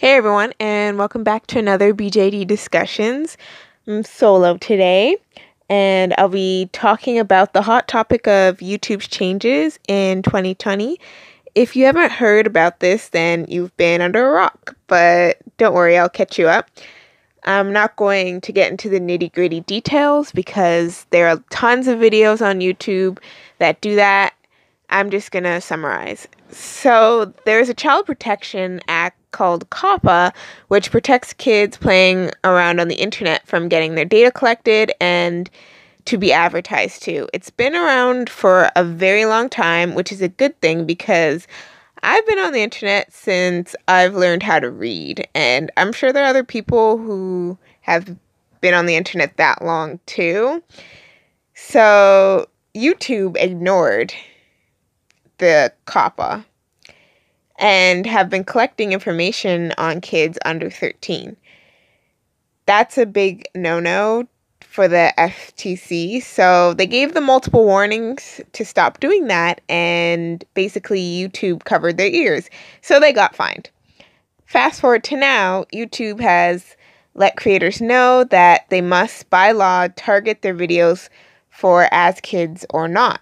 Hey everyone, and welcome back to another BJD Discussions. I'm solo today, and I'll be talking about the hot topic of YouTube's changes in 2020. If you haven't heard about this, then you've been under a rock, but don't worry, I'll catch you up. I'm not going to get into the nitty gritty details because there are tons of videos on YouTube that do that. I'm just going to summarize. So, there's a Child Protection Act called COPPA, which protects kids playing around on the internet from getting their data collected and to be advertised to. It's been around for a very long time, which is a good thing because I've been on the internet since I've learned how to read, and I'm sure there are other people who have been on the internet that long too. So, YouTube ignored the COPPA and have been collecting information on kids under 13. That's a big no no for the FTC. So they gave them multiple warnings to stop doing that, and basically, YouTube covered their ears. So they got fined. Fast forward to now, YouTube has let creators know that they must, by law, target their videos for as kids or not.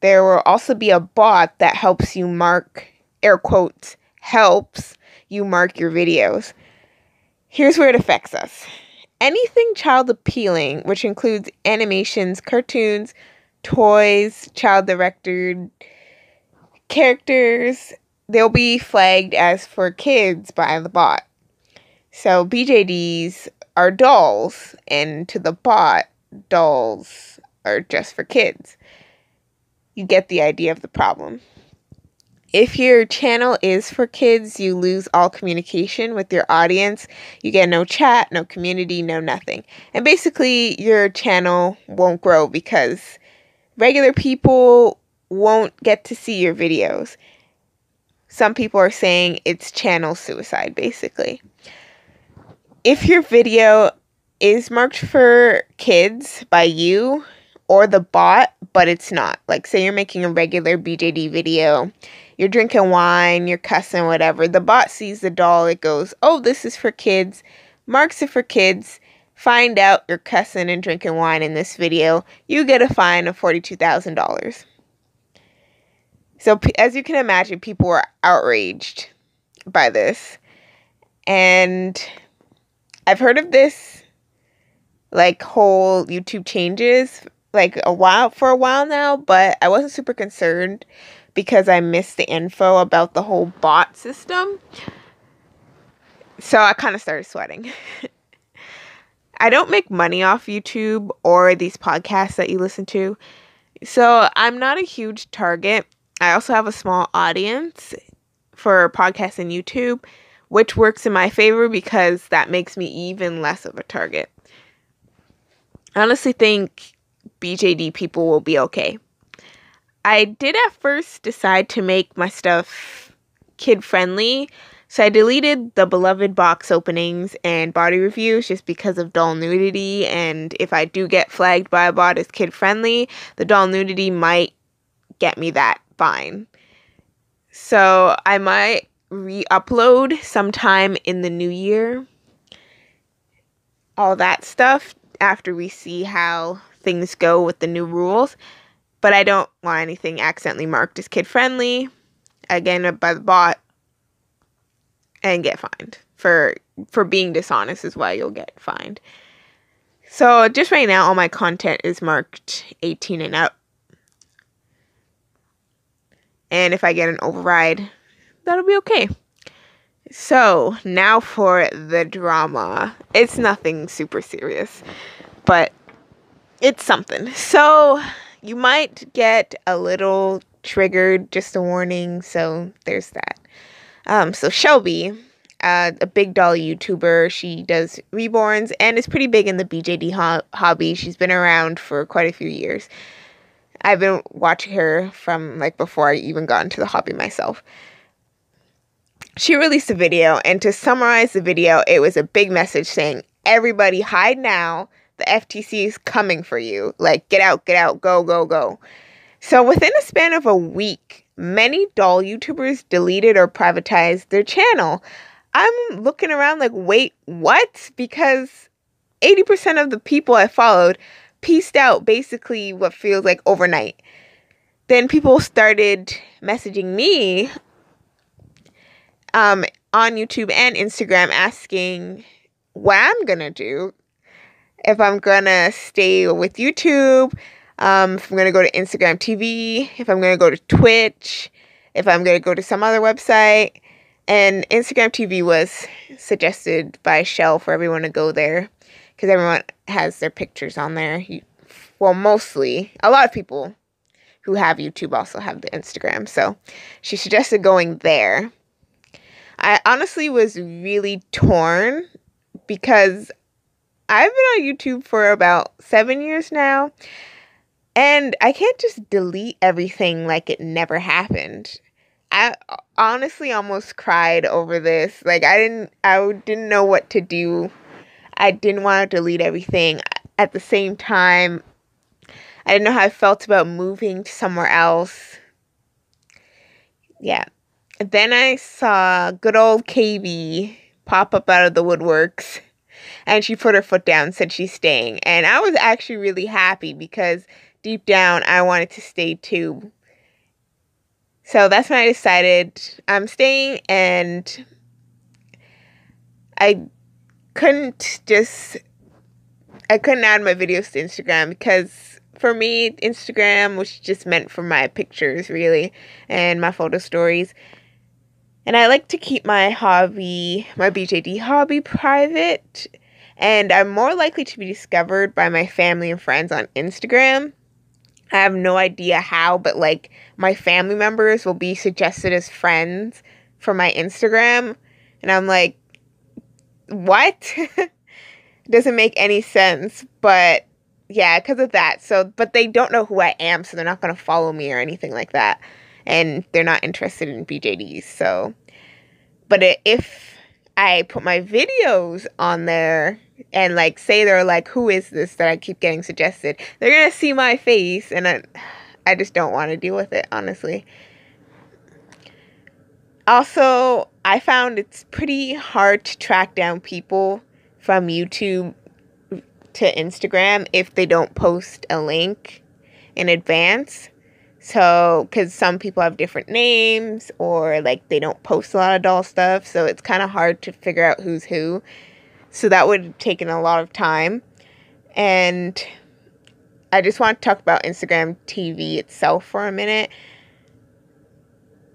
There will also be a bot that helps you mark air quotes, helps you mark your videos. Here's where it affects us anything child appealing, which includes animations, cartoons, toys, child directed characters, they'll be flagged as for kids by the bot. So BJDs are dolls, and to the bot, dolls are just for kids. You get the idea of the problem. If your channel is for kids, you lose all communication with your audience. You get no chat, no community, no nothing. And basically, your channel won't grow because regular people won't get to see your videos. Some people are saying it's channel suicide, basically. If your video is marked for kids by you or the bot, but it's not, like say you're making a regular BJD video you're drinking wine, you're cussing, whatever. The bot sees the doll, it goes, Oh, this is for kids, marks it for kids. Find out you're cussing and drinking wine in this video, you get a fine of $42,000. So, as you can imagine, people were outraged by this. And I've heard of this like whole YouTube changes like a while for a while now, but I wasn't super concerned because I missed the info about the whole bot system. So I kind of started sweating. I don't make money off YouTube or these podcasts that you listen to. So I'm not a huge target. I also have a small audience for podcasts and YouTube, which works in my favor because that makes me even less of a target. I honestly think BJD people will be okay. I did at first decide to make my stuff kid friendly. So I deleted the beloved box openings and body reviews just because of doll nudity. And if I do get flagged by a bot as kid friendly, the doll nudity might get me that fine. So I might re upload sometime in the new year. All that stuff after we see how things go with the new rules but I don't want anything accidentally marked as kid friendly again by the bot and get fined for for being dishonest is why you'll get fined. So just right now all my content is marked 18 and up. And if I get an override, that'll be okay. So, now for the drama. It's nothing super serious, but it's something. So, you might get a little triggered, just a warning. So there's that. Um, so Shelby, uh, a big doll YouTuber, she does reborns and is pretty big in the BJD ho- hobby. She's been around for quite a few years. I've been watching her from like before I even got into the hobby myself. She released a video, and to summarize the video, it was a big message saying, Everybody hide now the FTC is coming for you. Like, get out, get out, go, go, go. So, within a span of a week, many doll YouTubers deleted or privatized their channel. I'm looking around like, wait, what? Because 80% of the people I followed pieced out basically what feels like overnight. Then people started messaging me um, on YouTube and Instagram asking what I'm gonna do. If I'm gonna stay with YouTube, um, if I'm gonna go to Instagram TV, if I'm gonna go to Twitch, if I'm gonna go to some other website. And Instagram TV was suggested by Shell for everyone to go there because everyone has their pictures on there. well, mostly, a lot of people who have YouTube also have the Instagram. So she suggested going there. I honestly was really torn because I've been on YouTube for about seven years now. And I can't just delete everything like it never happened. I honestly almost cried over this. Like I didn't I didn't know what to do. I didn't want to delete everything. At the same time, I didn't know how I felt about moving to somewhere else. Yeah. Then I saw good old KB pop up out of the woodworks and she put her foot down, said she's staying. And I was actually really happy because deep down I wanted to stay too. So that's when I decided I'm staying and I couldn't just I couldn't add my videos to Instagram because for me Instagram was just meant for my pictures really and my photo stories. And I like to keep my hobby, my BJD hobby private and I'm more likely to be discovered by my family and friends on Instagram I have no idea how, but like my family members will be suggested as friends for my Instagram. And I'm like, what? Doesn't make any sense. But yeah, because of that. So, but they don't know who I am, so they're not going to follow me or anything like that. And they're not interested in BJDs. So, but if I put my videos on there, and like say they're like who is this that i keep getting suggested? they're gonna see my face and i, I just don't want to deal with it honestly. Also i found it's pretty hard to track down people from youtube to instagram if they don't post a link in advance so because some people have different names or like they don't post a lot of doll stuff so it's kind of hard to figure out who's who so that would have taken a lot of time. And I just want to talk about Instagram TV itself for a minute.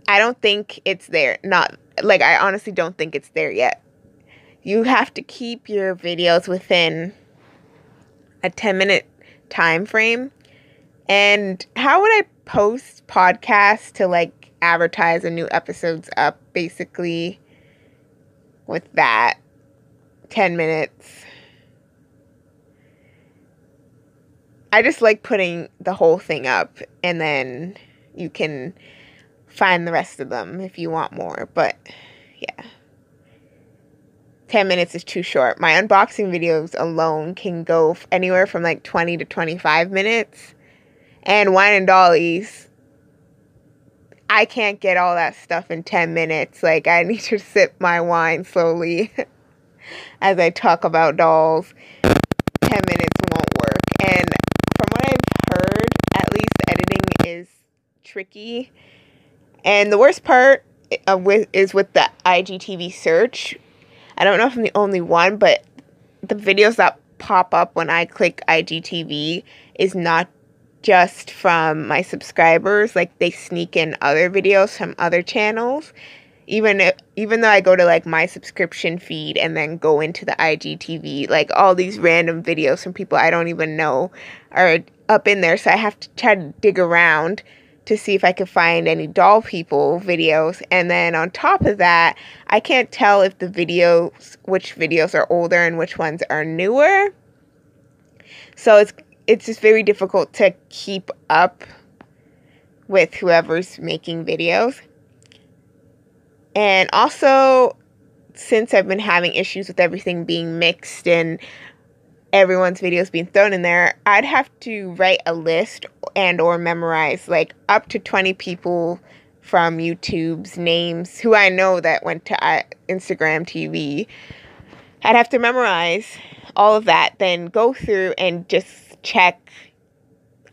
I don't think it's there. Not like I honestly don't think it's there yet. You have to keep your videos within a 10 minute time frame. And how would I post podcasts to like advertise a new episodes up basically with that? 10 minutes. I just like putting the whole thing up and then you can find the rest of them if you want more. But yeah. 10 minutes is too short. My unboxing videos alone can go anywhere from like 20 to 25 minutes. And wine and dollies, I can't get all that stuff in 10 minutes. Like, I need to sip my wine slowly. as I talk about dolls, 10 minutes won't work. And from what I've heard, at least editing is tricky. And the worst part uh, with, is with the IGTV search. I don't know if I'm the only one, but the videos that pop up when I click IGTV is not just from my subscribers. Like they sneak in other videos from other channels even if, even though I go to like my subscription feed and then go into the IGTV, like all these random videos from people I don't even know are up in there. So I have to try to dig around to see if I can find any doll people videos. And then on top of that, I can't tell if the videos, which videos are older and which ones are newer. So it's it's just very difficult to keep up with whoever's making videos. And also, since I've been having issues with everything being mixed and everyone's videos being thrown in there, I'd have to write a list and or memorize like up to 20 people from YouTube's names who I know that went to uh, Instagram TV. I'd have to memorize all of that, then go through and just check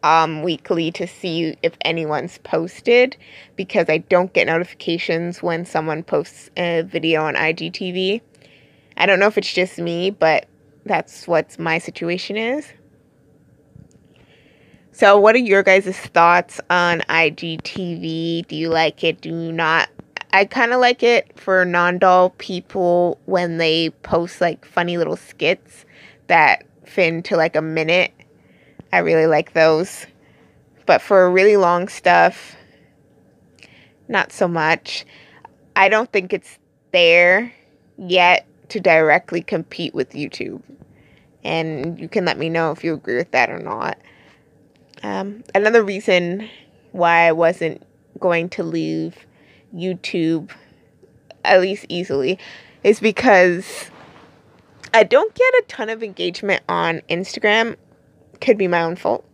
um, weekly to see if anyone's posted because I don't get notifications when someone posts a video on IGTV. I don't know if it's just me, but that's what my situation is. So, what are your guys' thoughts on IGTV? Do you like it? Do you not? I kind of like it for non doll people when they post like funny little skits that fit into like a minute I really like those. But for really long stuff, not so much. I don't think it's there yet to directly compete with YouTube. And you can let me know if you agree with that or not. Um, another reason why I wasn't going to leave YouTube, at least easily, is because I don't get a ton of engagement on Instagram could be my own fault.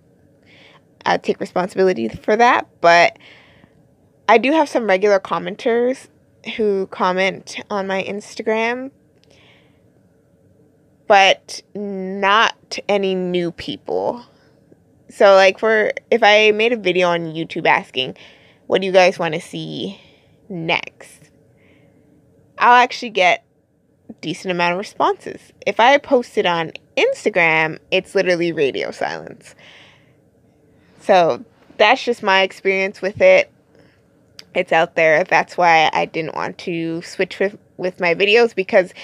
I take responsibility for that, but I do have some regular commenters who comment on my Instagram, but not any new people. So like for if I made a video on YouTube asking, what do you guys want to see next? I'll actually get decent amount of responses. If I post it on Instagram, it's literally radio silence. So that's just my experience with it. It's out there. That's why I didn't want to switch with, with my videos because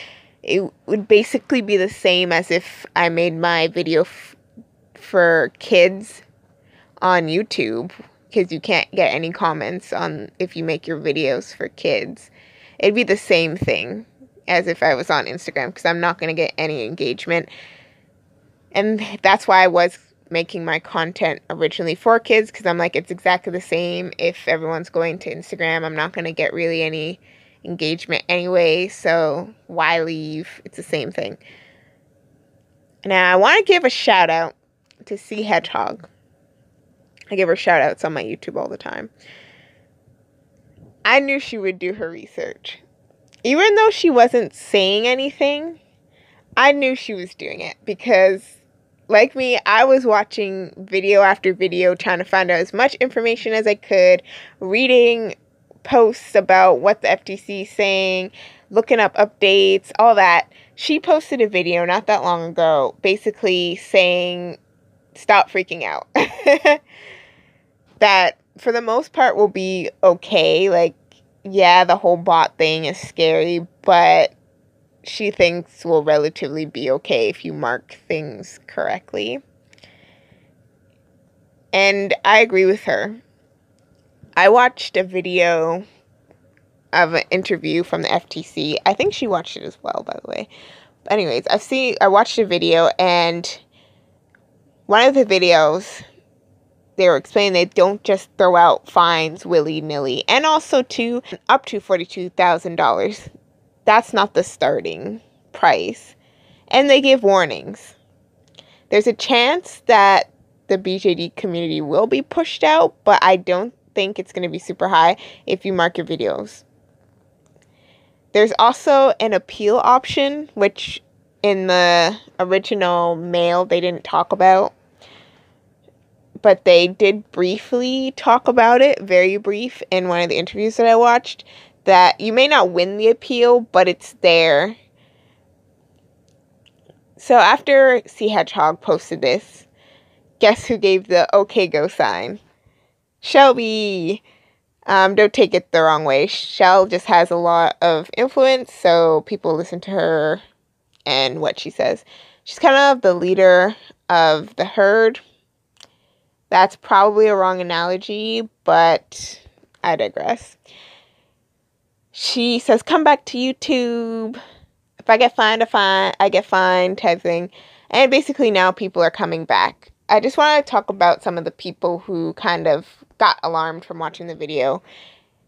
it would basically be the same as if I made my video f- for kids on YouTube because you can't get any comments on if you make your videos for kids. It'd be the same thing as if I was on Instagram because I'm not going to get any engagement. And that's why I was making my content originally for kids because I'm like, it's exactly the same. If everyone's going to Instagram, I'm not going to get really any engagement anyway. So why leave? It's the same thing. Now, I want to give a shout out to C Hedgehog. I give her shout outs on my YouTube all the time. I knew she would do her research. Even though she wasn't saying anything, I knew she was doing it because like me, I was watching video after video trying to find out as much information as I could, reading posts about what the FTC is saying, looking up updates, all that. She posted a video not that long ago basically saying, stop freaking out. that for the most part will be okay. Like, yeah, the whole bot thing is scary, but she thinks will relatively be okay if you mark things correctly. And I agree with her. I watched a video of an interview from the FTC. I think she watched it as well, by the way. But anyways, I've seen I watched a video and one of the videos they were explaining they don't just throw out fines willy nilly, and also to up to forty two thousand dollars that's not the starting price. And they give warnings. There's a chance that the BJD community will be pushed out, but I don't think it's going to be super high if you mark your videos. There's also an appeal option, which in the original mail they didn't talk about. But they did briefly talk about it, very brief, in one of the interviews that I watched that you may not win the appeal, but it's there. So after C Hedgehog posted this, guess who gave the okay go sign? Shelby. Um, don't take it the wrong way. Shell just has a lot of influence, so people listen to her and what she says. She's kind of the leader of the herd. That's probably a wrong analogy, but I digress she says, "Come back to YouTube. If I get fined, I fine. I get fined." Type thing, and basically now people are coming back. I just want to talk about some of the people who kind of got alarmed from watching the video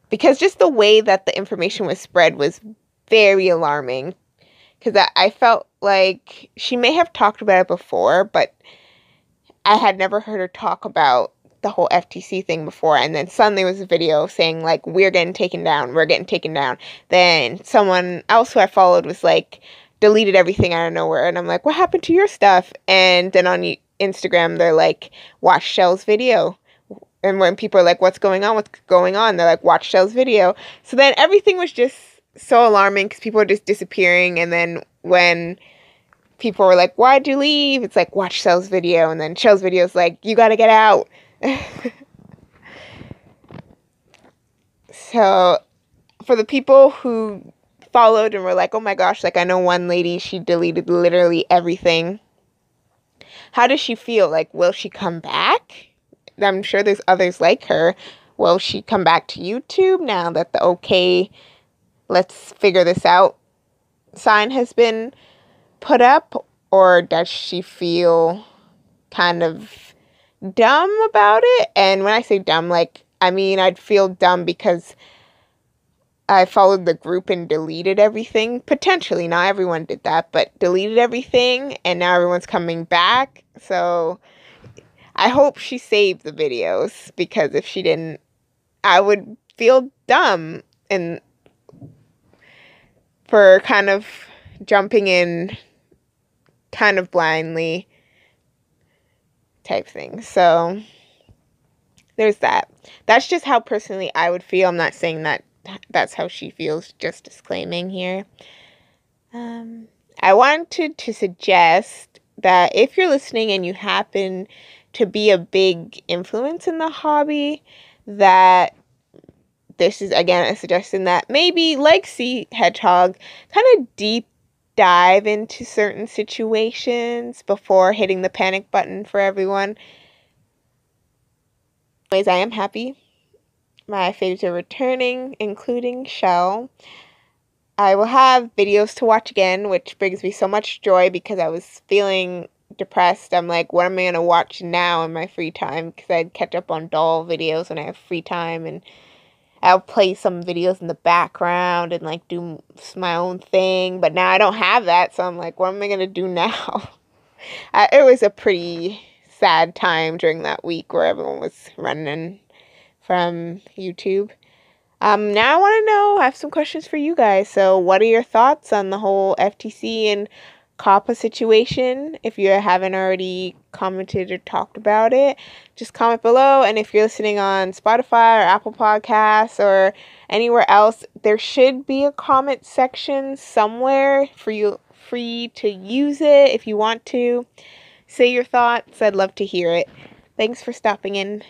because just the way that the information was spread was very alarming. Because I, I felt like she may have talked about it before, but I had never heard her talk about the whole FTC thing before, and then suddenly was a video saying like we're getting taken down, we're getting taken down. Then someone else who I followed was like deleted everything out of nowhere, and I'm like, what happened to your stuff? And then on Instagram, they're like, watch Shell's video. And when people are like, what's going on? What's going on? They're like, watch Shell's video. So then everything was just so alarming because people were just disappearing. And then when people were like, why'd you leave? It's like, watch Shell's video. And then Shell's video is like, you got to get out. so for the people who followed and were like, oh my gosh, like I know one lady, she deleted literally everything. How does she feel? Like, will she come back? I'm sure there's others like her. Will she come back to YouTube now that the okay, let's figure this out sign has been put up? Or does she feel kind of dumb about it? And when I say dumb, like, I mean, I'd feel dumb because I followed the group and deleted everything. Potentially, not everyone did that, but deleted everything, and now everyone's coming back. So I hope she saved the videos because if she didn't, I would feel dumb and for kind of jumping in kind of blindly type thing. So there's that. That's just how personally I would feel. I'm not saying that that's how she feels, just disclaiming here. Um, I wanted to suggest that if you're listening and you happen to be a big influence in the hobby, that this is again a suggestion that maybe, like Sea Hedgehog, kind of deep dive into certain situations before hitting the panic button for everyone. Anyways, I am happy my faves are returning, including Shell. I will have videos to watch again, which brings me so much joy because I was feeling depressed. I'm like, what am I going to watch now in my free time? Because I'd catch up on doll videos when I have free time and I'll play some videos in the background and like do my own thing. But now I don't have that, so I'm like, what am I to do now? I, it was a pretty sad time during that week where everyone was running from YouTube. Um, now I want to know, I have some questions for you guys. So, what are your thoughts on the whole FTC and COPPA situation? If you haven't already commented or talked about it, just comment below. And if you're listening on Spotify or Apple Podcasts or anywhere else, there should be a comment section somewhere for you free to use it if you want to. Say your thoughts. I'd love to hear it. Thanks for stopping in.